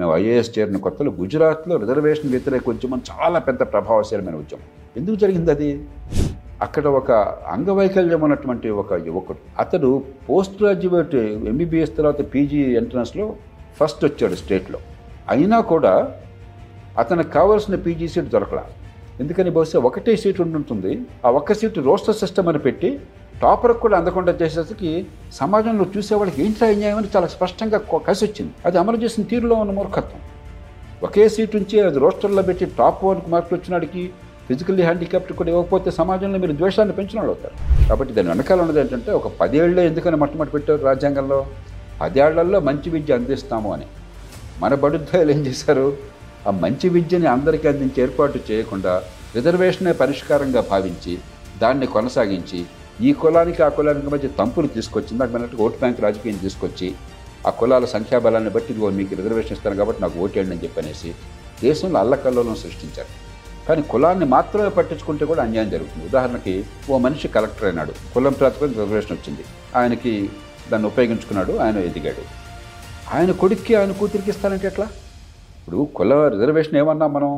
మేము ఐఏఎస్ చేరిన కొత్తలో గుజరాత్లో రిజర్వేషన్ వ్యతిరేక ఉద్యమం చాలా పెద్ద ప్రభావశీలమైన ఉద్యమం. ఎందుకు జరిగింది అది? అక్కడ ఒక అంగవైకల్యం ఉన్నటువంటి ఒక యువకుడు. అతడు పోస్ట్ గ్రాడ్యుయేట్ ఎంబీబీఎస్ తర్వాత పీజీ ఎంట్రన్స్లో ఫస్ట్ వచ్చాడు స్టేట్లో. అయినా కూడా అతనికి కావాల్సిన పీజీ సీట్ దొరకలా. ఎందుకని బహుశా ఒకటే సీట్ ఉండుంటుంది ఆ ఒక్క సీటు రోస్టర్ సిస్టమ్ అని పెట్టి టాపర్కి కూడా అందకుండా చేసేసరికి సమాజంలో చూసేవాళ్ళకి ఏంటి అన్యాయం అని చాలా స్పష్టంగా కసి కలిసి వచ్చింది అది అమలు చేసిన తీరులో ఉన్న మూర్ఖత్వం. ఒకే సీటు నుంచి అది రోస్టర్లో పెట్టి టాప్ వన్కి మార్కులు వచ్చినాడికి ఫిజికల్లీ హ్యాండిక్యాప్ట్ కూడా ఇవ్వకపోతే సమాజంలో మీరు ద్వేషాన్ని పెంచిన వాళ్ళు అవుతారు. కాబట్టి దాని వెనకాల ఉన్నది ఏంటంటే ఒక పదేళ్ళే ఎందుకని మొట్టమొదటి పెట్టారు రాజ్యాంగంలో? పదేళ్ళలో మంచి విద్య అందిస్తాము అని. మన బడుద్దాయలు ఏం చేశారు? ఆ మంచి విద్యని అందరికీ అందించే ఏర్పాటు చేయకుండా రిజర్వేషనే పరిష్కారంగా భావించి దాన్ని కొనసాగించి ఈ కులానికి ఆ కులానికి మధ్య తంపులు తీసుకొచ్చి నాకు అన్నట్టు ఓటు బ్యాంక్ రాజకీయం తీసుకొచ్చి ఆ కులాల సంఖ్యాబలాన్ని బట్టి ఇదిగో మీకు రిజర్వేషన్ ఇస్తాను కాబట్టి నాకు ఓటేయండి అని చెప్పనేసి దేశంలో అల్లకల్లోలం సృష్టించారు. కానీ కులాన్ని మాత్రమే పట్టించుకుంటే కూడా అన్యాయం జరుగుతుంది. ఉదాహరణకి ఓ మనిషి కలెక్టర్ అయినాడు. కులం ప్రాతిపదిక రిజర్వేషన్ వచ్చింది. ఆయనకి దాన్ని ఉపయోగించుకున్నాడు ఆయన ఎదిగాడు. ఆయన కొడుక్కి ఆయన కూతురికి ఇస్తానంటే ఎట్లా? ఇప్పుడు కుల రిజర్వేషన్ ఏమన్నాం మనం?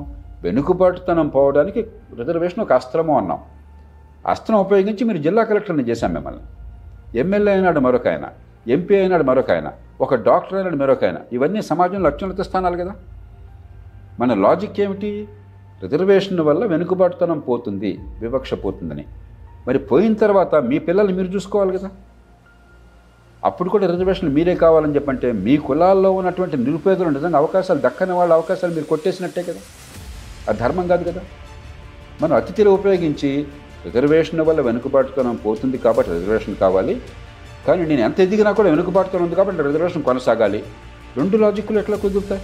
వెనుకబాటుతనం పోవడానికి రిజర్వేషన్ ఒక అస్త్రము అన్నాం. అస్త్రం ఉపయోగించి మీరు జిల్లా కలెక్టర్ని చేశాం మిమ్మల్ని. ఎమ్మెల్యే అయినాడు మరొక ఆయన ఎంపీ అయినాడు మరొక ఆయన ఒక డాక్టర్ అయినాడు మరొక ఆయన. ఇవన్నీ సమాజంలో అత్యున్నత స్థానాలు కదా. మన లాజిక్ ఏమిటి? రిజర్వేషన్ వల్ల వెనుకబాటుతనం పోతుంది వివక్ష పోతుందని. మరి పోయిన తర్వాత మీ పిల్లల్ని మీరు చూసుకోవాలి కదా. అప్పుడు కూడా రిజర్వేషన్లు మీరే కావాలని చెప్పంటే మీ కులాల్లో ఉన్నటువంటి నిరుపేదలు నిజంగా అవకాశాలు దక్కని వాళ్ళ అవకాశాలు మీరు కొట్టేసినట్టే కదా. అది ధర్మం కాదు కదా. మనం అతిథిని ఉపయోగించి రిజర్వేషన్ వల్ల వెనుకబాటుతనం పోతుంది కాబట్టి రిజర్వేషన్ కావాలి. కానీ నేను ఎంత ఎదిగినా కూడా వెనుకబాటుతనం ఉంది కాబట్టి రిజర్వేషన్ కొనసాగాలి. రెండు లాజిక్లు ఎట్లా కుదురుతాయి?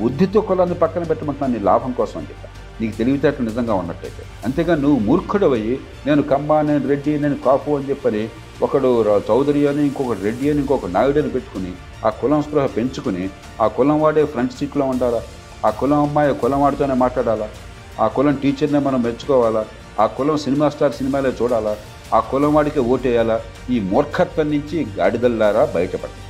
బుద్ధితో కులాన్ని పక్కన పెట్టమంటున్నాను నీ లాభం కోసం అని చెప్పా. నీకు తెలివితేటలు నిజంగా ఉన్నట్టయితే. అంతేగా నువ్వు మూర్ఖుడవయ్యి నేను కమ్మ నేను రెడ్డి నేను కాపు అని చెప్పని ఒకడు రా- చౌదరి అని ఇంకొకటి రెడ్డి అని ఇంకొక నాయుడు అని పెట్టుకుని ఆ కులం స్పృహ పెంచుకుని ఆ కులం వాడే ఫ్రంట్ సీట్లో ఉండాలా? ఆ కులం అమ్మాయి కులం వాడితోనే మాట్లాడాలా? ఆ కులం టీచర్నే మనం మెచ్చుకోవాలా? ఆ కులం సినిమా స్టార్ సినిమాలే చూడాలా? ఆ కులం వాడికి ఓటేయాలా? ఈ మూర్ఖత్వం నుంచి గాడిదల్లారా బయటపడాలి